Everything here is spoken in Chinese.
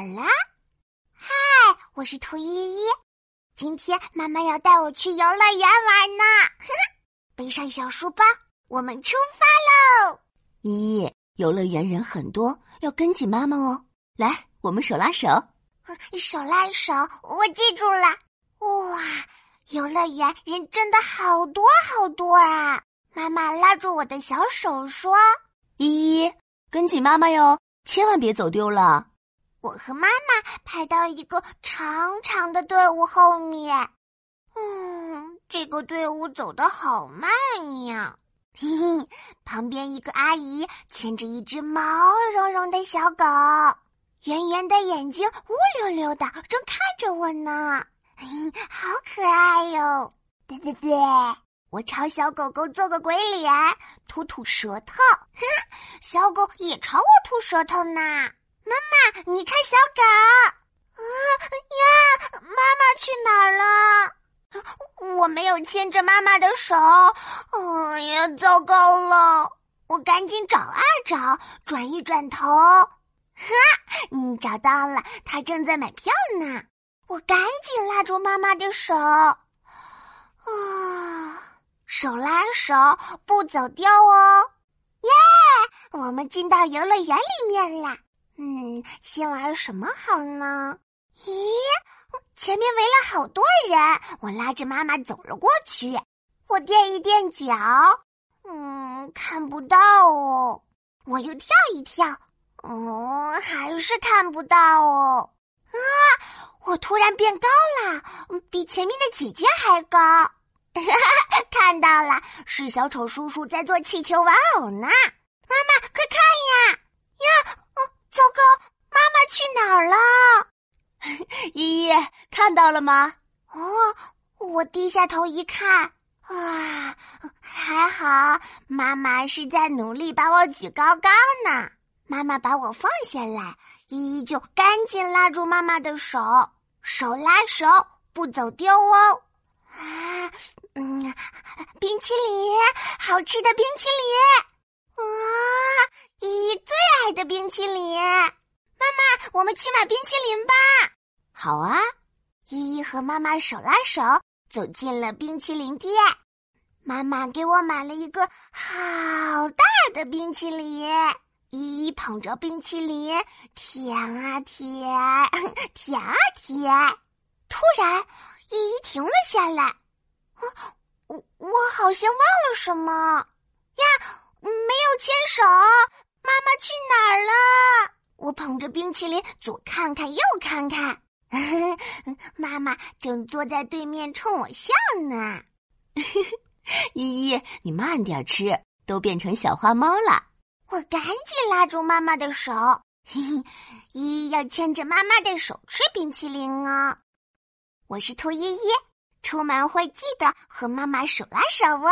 好了？嗨，我是兔依依。今天妈妈要带我去游乐园玩呢。背上小书包，我们出发喽！依依，游乐园人很多，要跟紧妈妈哦。来，我们手拉手。手拉手，我记住了。哇，游乐园人真的好多好多啊！妈妈拉住我的小手说：“依依，跟紧妈妈哟，千万别走丢了。”我和妈妈排到一个长长的队伍后面，嗯，这个队伍走得好慢呀。嘿嘿，旁边一个阿姨牵着一只毛茸茸的小狗，圆圆的眼睛乌溜溜的，正看着我呢，嘿，好可爱哟！对对对，我朝小狗狗做个鬼脸，吐吐舌头，哼，小狗也朝我吐舌头呢。妈妈，你看小狗啊呀！妈妈去哪儿了？我没有牵着妈妈的手。哎呀，糟糕了！我赶紧找啊找，转一转头，哈，嗯，找到了，他正在买票呢。我赶紧拉住妈妈的手，啊，手拉手不走丢哦！耶，我们进到游乐园里面了。嗯，先玩什么好呢？咦，前面围了好多人，我拉着妈妈走了过去。我垫一垫脚，嗯，看不到哦。我又跳一跳，哦，还是看不到哦。啊，我突然变高了，比前面的姐姐还高。看到了，是小丑叔叔在做气球玩偶呢。妈妈，快看！呀。糟糕，妈妈去哪儿了？依依看到了吗？哦，我低下头一看，啊，还好，妈妈是在努力把我举高高呢。妈妈把我放下来，依依就赶紧拉住妈妈的手，手拉手不走丢哦。啊，嗯，冰淇淋，好吃的冰淇淋，的冰淇淋，妈妈，我们去买冰淇淋吧。好啊，依依和妈妈手拉手走进了冰淇淋店，妈妈给我买了一个好大的冰淇淋。依依捧着冰淇淋，舔啊舔，舔啊舔。突然，依依停了下来，啊，我我好像忘了什么呀，没有牵手。妈妈去哪儿？我捧着冰淇淋，左看看，右看看。妈妈正坐在对面冲我笑呢。依依，你慢点吃，都变成小花猫了。我赶紧拉住妈妈的手。依依要牵着妈妈的手吃冰淇淋哦。我是兔依依，出门会记得和妈妈手拉手哦。